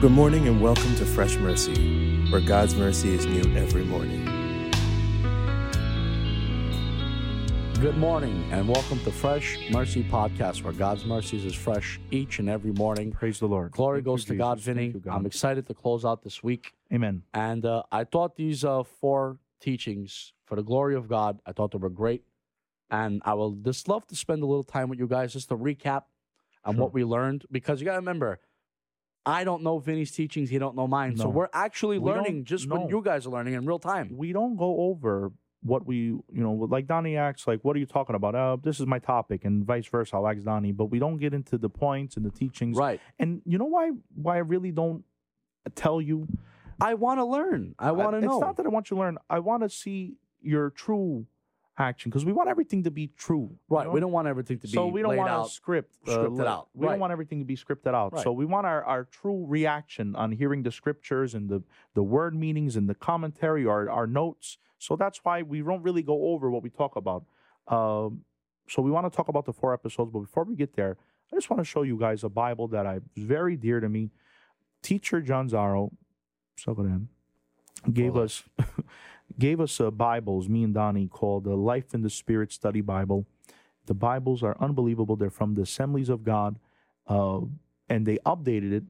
Good morning and welcome to Fresh Mercy, where God's mercy is new every morning. Good morning and welcome to Fresh Mercy Podcast, where God's mercies is fresh each and every morning. Praise the Lord. Glory Thank goes you, to God, Vinny. You, God. I'm excited to close out this week. Amen. And uh, I thought these uh, four teachings for the glory of God, I thought they were great. And I will just love to spend a little time with you guys just to recap on Sure. what we learned. Because you got to remember, I don't know Vinny's teachings, he don't know mine. So we're actually We learning just what you guys are learning in real time. We don't go over what we, you know, like Donnie asks, like, what are you talking about? Uh, this is my topic, and vice versa. I'll ask Donnie, but we don't get into the points and the teachings. Right. And you know why? Why I really don't tell you? I want to learn. I want to know. It's not that I want you to learn. I want to see your true action because we want everything to be true. you right. know? We don't want everything to be so we don't want out. script uh, scripted out. We Right. don't want everything to be scripted out. Right. So we want our, our true reaction on hearing the scriptures and the the word meanings and the commentary or our notes. So that's why we don't really go over what we talk about. Um, so we want to talk about the four episodes, but before we get there, I just want to show you guys a Bible that I very dear to me. Teacher John Zaro, so good him, gave Well, us gave us uh, Bibles, me and Donnie, called the Life in the Spirit Study Bible. The Bibles are unbelievable. They're from the Assemblies of God, uh, and they updated it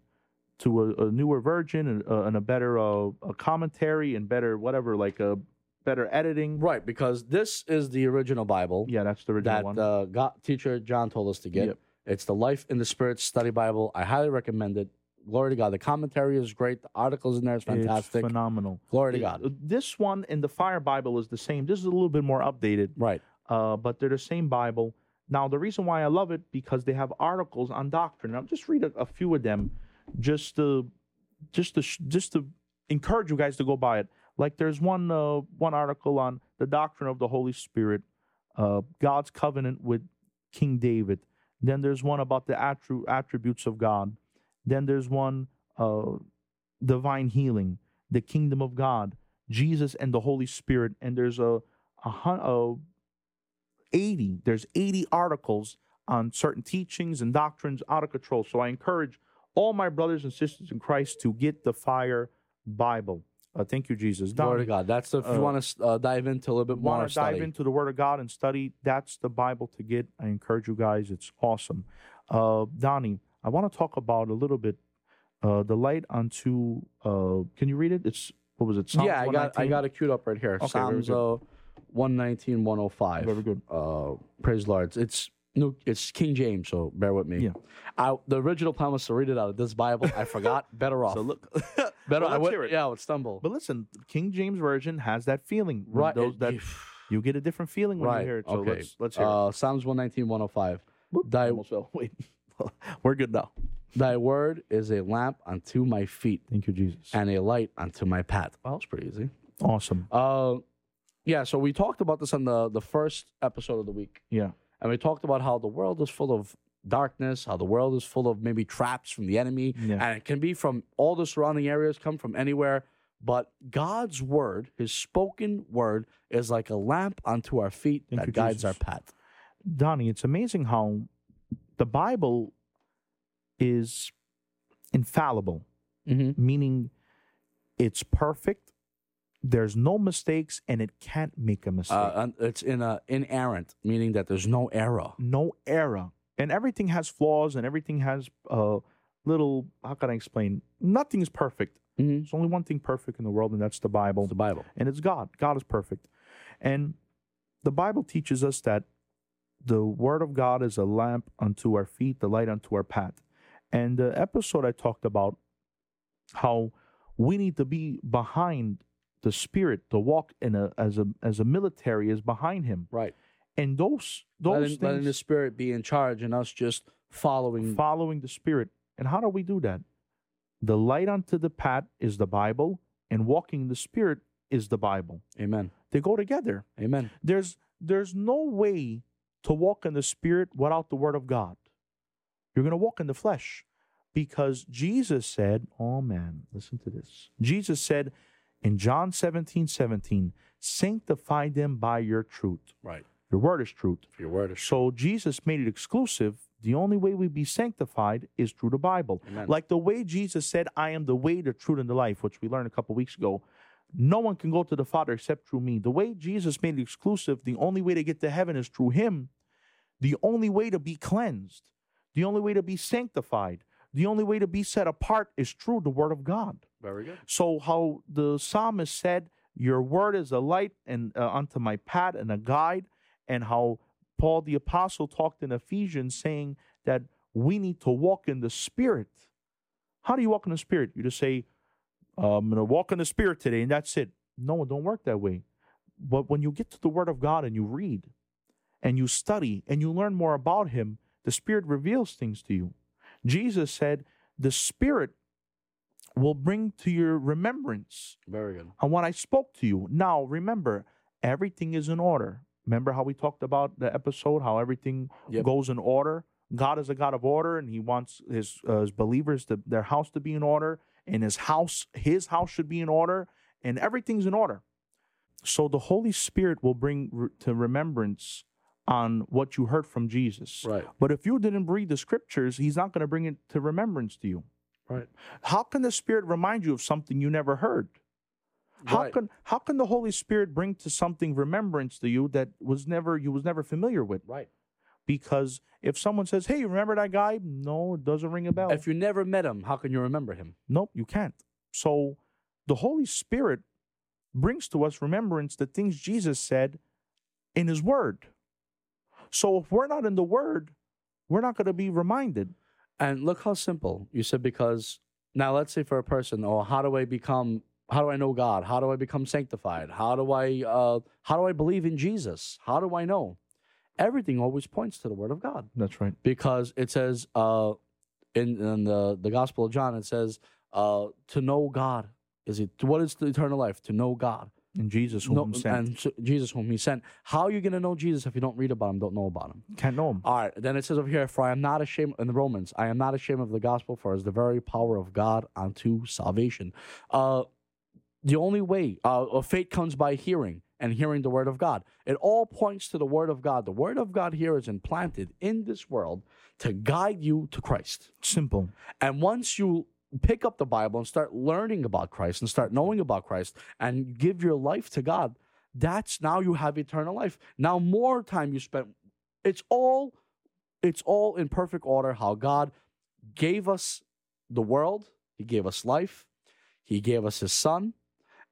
to a, a newer version and, uh, and a better uh, a commentary and better whatever, like a better editing. Right, because this is the original Bible Yeah, that's the original that one. uh, God, teacher John told us to get. Yep. It's the Life in the Spirit Study Bible. I highly recommend it. Glory to God. The commentary is great. The articles in there is fantastic. It's phenomenal. Glory to God. This one and the Fire Bible is the same. This is a little bit more updated. Right. uh, but they're the same Bible. Now, the reason why I love it because they have articles on doctrine. I'll just read a, a few of them, just to, just to, just to encourage you guys to go buy it. Like there's one, uh, one article on the doctrine of the Holy Spirit, uh, God's covenant with King David. Then there's one about the attri- attributes of God. Then there's one, uh, divine healing, the kingdom of God, Jesus and the Holy Spirit. And there's a, a, a 80 there's 80 articles on certain teachings and doctrines out of control. So i encourage all my brothers and sisters in christ to get the fire bible. Uh, thank you jesus. Glory to Don, God. That's the, if you uh, want to uh, dive into a little bit more want to dive into the word of god and study that's the bible to get. I encourage you guys. It's awesome. Uh, donnie i want to talk about a little bit uh, the light unto uh, can you read it it's what was it Psalms yeah, I got I 119? got it queued up right here. Okay, Psalms uh, 119, 105. very good uh, praise Lord. It's new. It's King James, so bear with me. Yeah. I, the original plan was to read it out of this Bible. I forgot. Better off. so look Better. well, I would, hear it. Yeah, I would stumble. But listen, King James version has that feeling. right. Those that you get a different feeling when right. you hear it. So okay. let's let's hear it. uh, Psalms 119, 105. Whoop, Thy, almost fell. Wait, we're good now. thy word is a lamp unto my feet Thank you, Jesus. and a light unto my path. Well, that was pretty easy. Awesome. Uh, yeah, so we talked about this on the, the first episode of the week. Yeah. And we talked about how the world is full of darkness, how the world is full of maybe traps from the enemy. Yeah. And it can be from all the surrounding areas, come from anywhere. But God's word, his spoken word, is like a lamp unto our feet Thank that you, guides our path. Donnie, it's amazing how the Bible is infallible, Mm-hmm. meaning it's perfect. There's no mistakes, and it can't make a mistake. Uh, it's in a inerrant, meaning that there's no error. no error, and everything has flaws, and everything has uh, little. How can I explain? Nothing is perfect. Mm-hmm. There's only one thing perfect in the world, and that's the Bible. The Bible. and it's God. God is perfect. And the Bible teaches us that the Word of God is a lamp unto our feet, the light unto our path. And the episode I talked about how we need to be behind the Spirit to walk in a as a as a military is behind Him. Right. And those those Letting, things letting the Spirit be in charge and us just following. following the Spirit. And how do we do that? The light unto the path is the Bible, and walking the Spirit is the Bible. Amen. They go together. Amen. there's there's no way to walk in the spirit without the word of God. You're going to walk in the flesh because Jesus said, "Oh man, listen to this." Jesus said in John 17, 17, "Sanctify them by your truth. Right. Your word is truth." Your word is So Jesus made it exclusive The only way we be sanctified is through the Bible. Amen. Like the way Jesus said, I am the way, the truth, and the life, which we learned a couple weeks ago. No one can go to the Father except through me. The way Jesus made it exclusive, the only way to get to heaven is through him. The only way to be cleansed, the only way to be sanctified, the only way to be set apart is through the Word of God. Very good. So how the psalmist said, "Your word is a light and uh, unto my path and a guide," and how Paul the apostle talked in Ephesians saying that we need to walk in the Spirit. How do you walk in the Spirit? You just say, "I'm going to walk in the Spirit today," and that's it. No, it don't work that way. But when you get to the Word of God and you read, and you study, and you learn more about Him, the Spirit reveals things to you. Jesus said, "The Spirit." Will bring to your remembrance Very good. on what I spoke to you. Now, remember, everything is in order. Remember how we talked about the episode, how everything Yep. goes in order? God is a God of order, and He wants His, uh, his believers to their house to be in order, and His house, His house should be in order, and everything's in order. So the Holy Spirit will bring re- to remembrance on what you heard from Jesus. Right. But if you didn't read the scriptures, He's not going to bring it to remembrance to you. Right. How can the Spirit remind you of something you never heard? How Right. can how can the Holy Spirit bring to something remembrance to you that was never you was never familiar with? Right. Because if someone says, "Hey, you remember that guy?" No, it doesn't ring a bell. If you never met him, how can you remember him? nope, you can't. So the Holy Spirit brings to us remembrance the things Jesus said in His Word. So if we're not in the Word, we're not going to be reminded. And look how simple you said because now let's say for a person, oh, how do I become? How do I know God? How do I become sanctified? How do I? Uh, how do I believe in Jesus? How do I know? Everything always points to the Word of God That's right. because it says uh, in, in the the Gospel of John, it says uh, to know God is it what is the eternal life? To know God. In Jesus, whom No, He sent, and so- Jesus whom He sent. How are you going to know Jesus if you don't read about Him, don't know about Him? can't know Him. All right. Then it says over here, for I am not ashamed in the Romans, I am not ashamed of the gospel, for it is the very power of God unto salvation. Uh the only way uh, of faith comes by hearing and hearing the word of God. It all points to the word of God. The word of God here is implanted in this world to guide you to Christ. Simple. And once you pick up the Bible and start learning about Christ and start knowing about Christ and give your life to God, that's now you have eternal life. Now more time you spend it's all it's all in perfect order how God gave us the world, he gave us life, he gave us his son,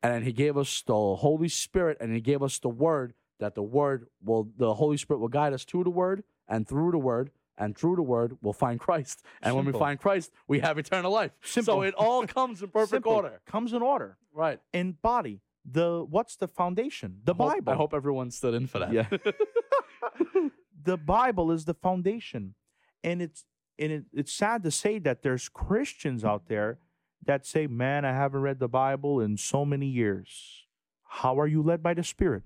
and he gave us the Holy Spirit and he gave us the word that the word will the Holy Spirit will guide us to the word and through the word and through the word we'll find Christ. And when we find Christ, we have eternal life. Simple. So it all comes in perfect Simple. order. Comes in order. Right. in body. The what's the foundation? The Hope- Bible. I hope everyone stood in for that. Yeah. the Bible is the foundation, and it's and it, it's sad to say that there's Christians out there that say, "Man, I haven't read the Bible in so many years." How are you led by the Spirit?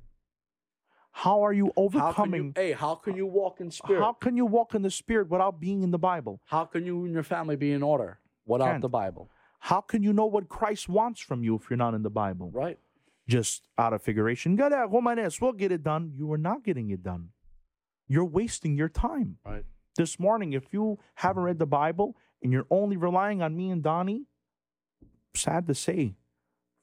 How are you How can you, overcoming? hey, how can you walk in spirit? How can you walk in the Spirit without being in the Bible? How can you and your family be in order without Can't. the Bible? How can you know what Christ wants from you if you're not in the Bible? Right. just out of figuration. We'll get it done. You are not getting it done. You're wasting your time. Right. This morning, if you haven't read the Bible and you're only relying on me and Donnie, sad to say,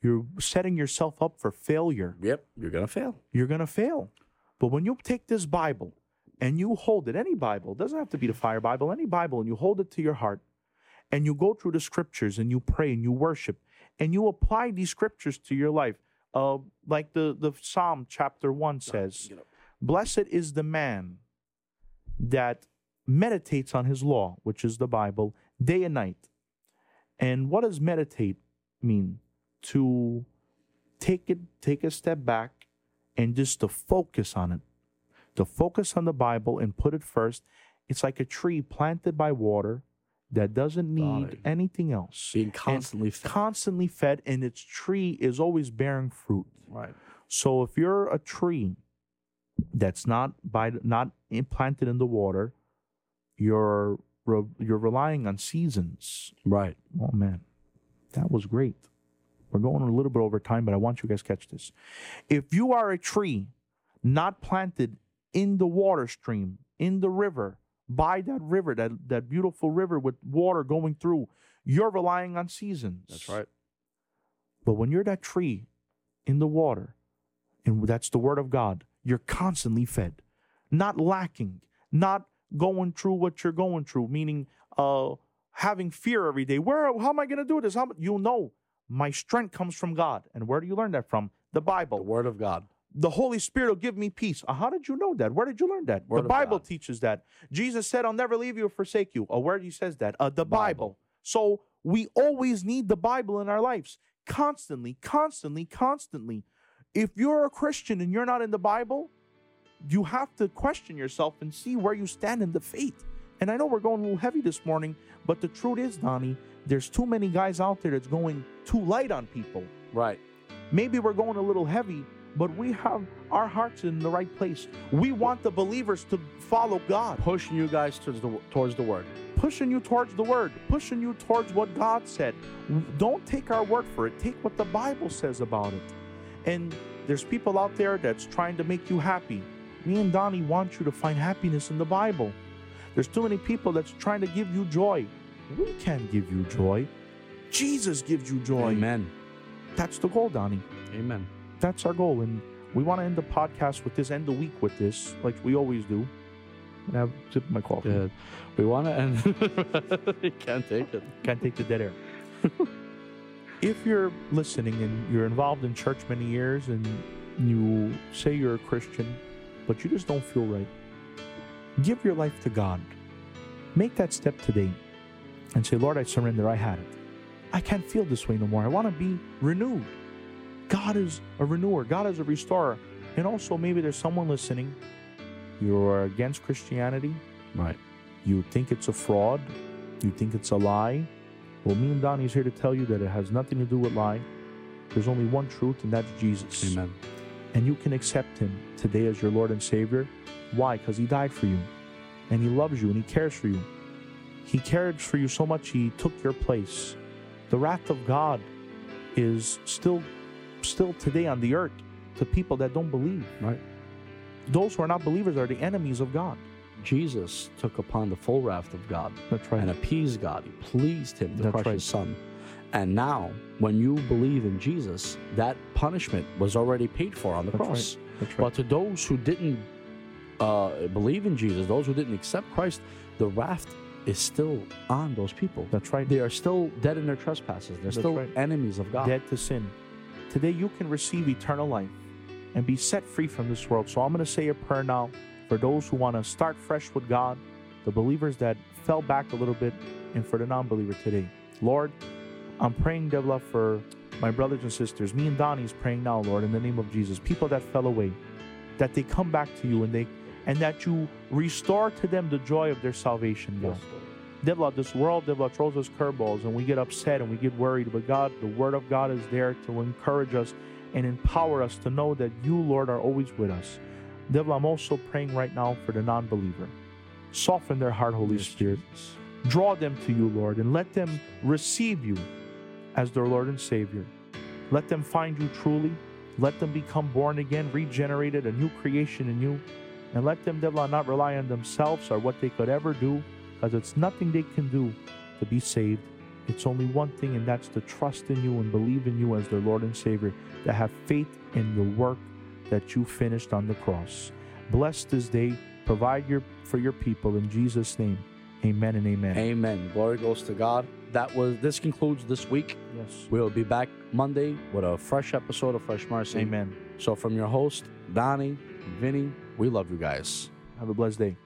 you're setting yourself up for failure. Yep. You're gonna fail. You're going to fail. But when you take this Bible and you hold it, any Bible, it doesn't have to be the fire Bible, any Bible, and you hold it to your heart and you go through the scriptures and you pray and you worship and you apply these scriptures to your life. Uh, like the, the Psalm chapter 1 says. Blessed is the man that meditates on his law, which is the Bible, day and night. And what does meditate mean? To take it, take a step back and just to focus on it. To focus on the Bible and put it first. It's like a tree planted by water that doesn't need anything else. Being constantly fed. Constantly fed, and its tree is always bearing fruit. right. So if you're a tree that's not by not implanted in the water, you're re- you're relying on seasons. Right. Oh man, that was great. We're going a little bit over time, but I want you guys to catch this. If you are a tree not planted in the water stream, in the river, by that river, that, that beautiful river with water going through, you're relying on seasons. That's right. But when you're that tree in the water, and that's the word of God, you're constantly fed, not lacking, not going through what you're going through, meaning uh having fear every day. Where how am I gonna do this? How you know my strength comes from God. And where do you learn that from? The Bible. The Word of God. the Holy Spirit will give me peace. Uh, How did you know that? Where did you learn that? Word the Bible God. teaches that. Jesus said, I'll never leave you or forsake you. Uh, where he says that? Uh, the Bible. Bible. So we always need the Bible in our lives. Constantly, constantly, constantly. If you're a Christian and you're not in the Bible, you have to question yourself and see where you stand in the faith. And I know we're going a little heavy this morning, but the truth is, Donnie, there's too many guys out there that's going too light on people Right. maybe we're going a little heavy, but we have our hearts in the right place. We want the believers to follow God, Pushing you guys towards the towards the Word. pushing you towards the word, pushing you towards what God said. Don't take our word for it, take what the Bible says about it. And there's people out there that's trying to make you happy. Me and Donnie want you to find happiness in the Bible. There's too many people that's trying to give you joy. We can't give you joy. Jesus gives you joy. Amen. That's the goal, Donnie Amen. that's our goal. And we want to end the podcast with this, end the week with this, like we always do. I'm gonna have a sip of my coffee. Good. We want to end. you can't take it. Can't take the dead air. if you're listening and you're involved in church many years and you say you're a Christian, but you just don't feel right, give your life to God. Make that step today and say, Lord, I surrender. I had it. I can't feel this way no more. I want to be renewed. God is a renewer, God is a restorer. And also, maybe there's someone listening, you're against Christianity, Right. you think it's a fraud, you think it's a lie. Well, me and Donnie's here to tell you that it has nothing to do with lie. There's only one truth, and that's Jesus. Amen. And you can accept him today as your Lord and Savior. Why? Because he died for you, and he loves you, and he cares for you. He cared for you so much, he took your place. The wrath of God is still, still today on the earth to people that don't believe. Right. Those who are not believers are the enemies of God. Jesus took upon the full wrath of God right. and appeased God. He pleased him to That's crush right. his son. And now, when you believe in Jesus, that punishment was already paid for on the That's right. cross. That's right. But to those who didn't uh, believe in Jesus, those who didn't accept Christ, the wrath is still on those people. That's right. They are still dead in their trespasses. They're That's still right. enemies of God. dead to sin. Today you can receive eternal life and be set free from this world. So I'm going to say a prayer now for those who want to start fresh with God, the believers that fell back a little bit, and for the non believer today. Lord, I'm praying, Devla, for my brothers and sisters. Me and Donnie's praying now, Lord, in the name of Jesus. People that fell away, that they come back to you and they and that you restore to them the joy of their salvation, God. Devla, this world, Devla, throws us curveballs and we get upset and we get worried. But God, the Word of God is there to encourage us and empower us to know that you, Lord, are always with us. Devla, I'm also praying right now for the non believer. Soften their heart, Holy Yes, Spirit. Jesus. Draw them to you, Lord, and let them receive you as their Lord and Savior. Let them find you truly. Let them become born again, regenerated, a new creation in you. And let them, Devla, not rely on themselves or what they could ever do, because it's nothing they can do to be saved. It's only one thing, and that's to trust in you and believe in you as their Lord and Savior, to have faith in the work that you finished on the cross. Bless this day. Provide your for your people in Jesus' name. Amen and amen. Amen. Glory goes to God. That was this concludes this week. Yes. We will be back Monday with a fresh episode of Fresh Mercy. Amen. So from your host, Donnie, Vinny, we love you guys. Have a blessed day.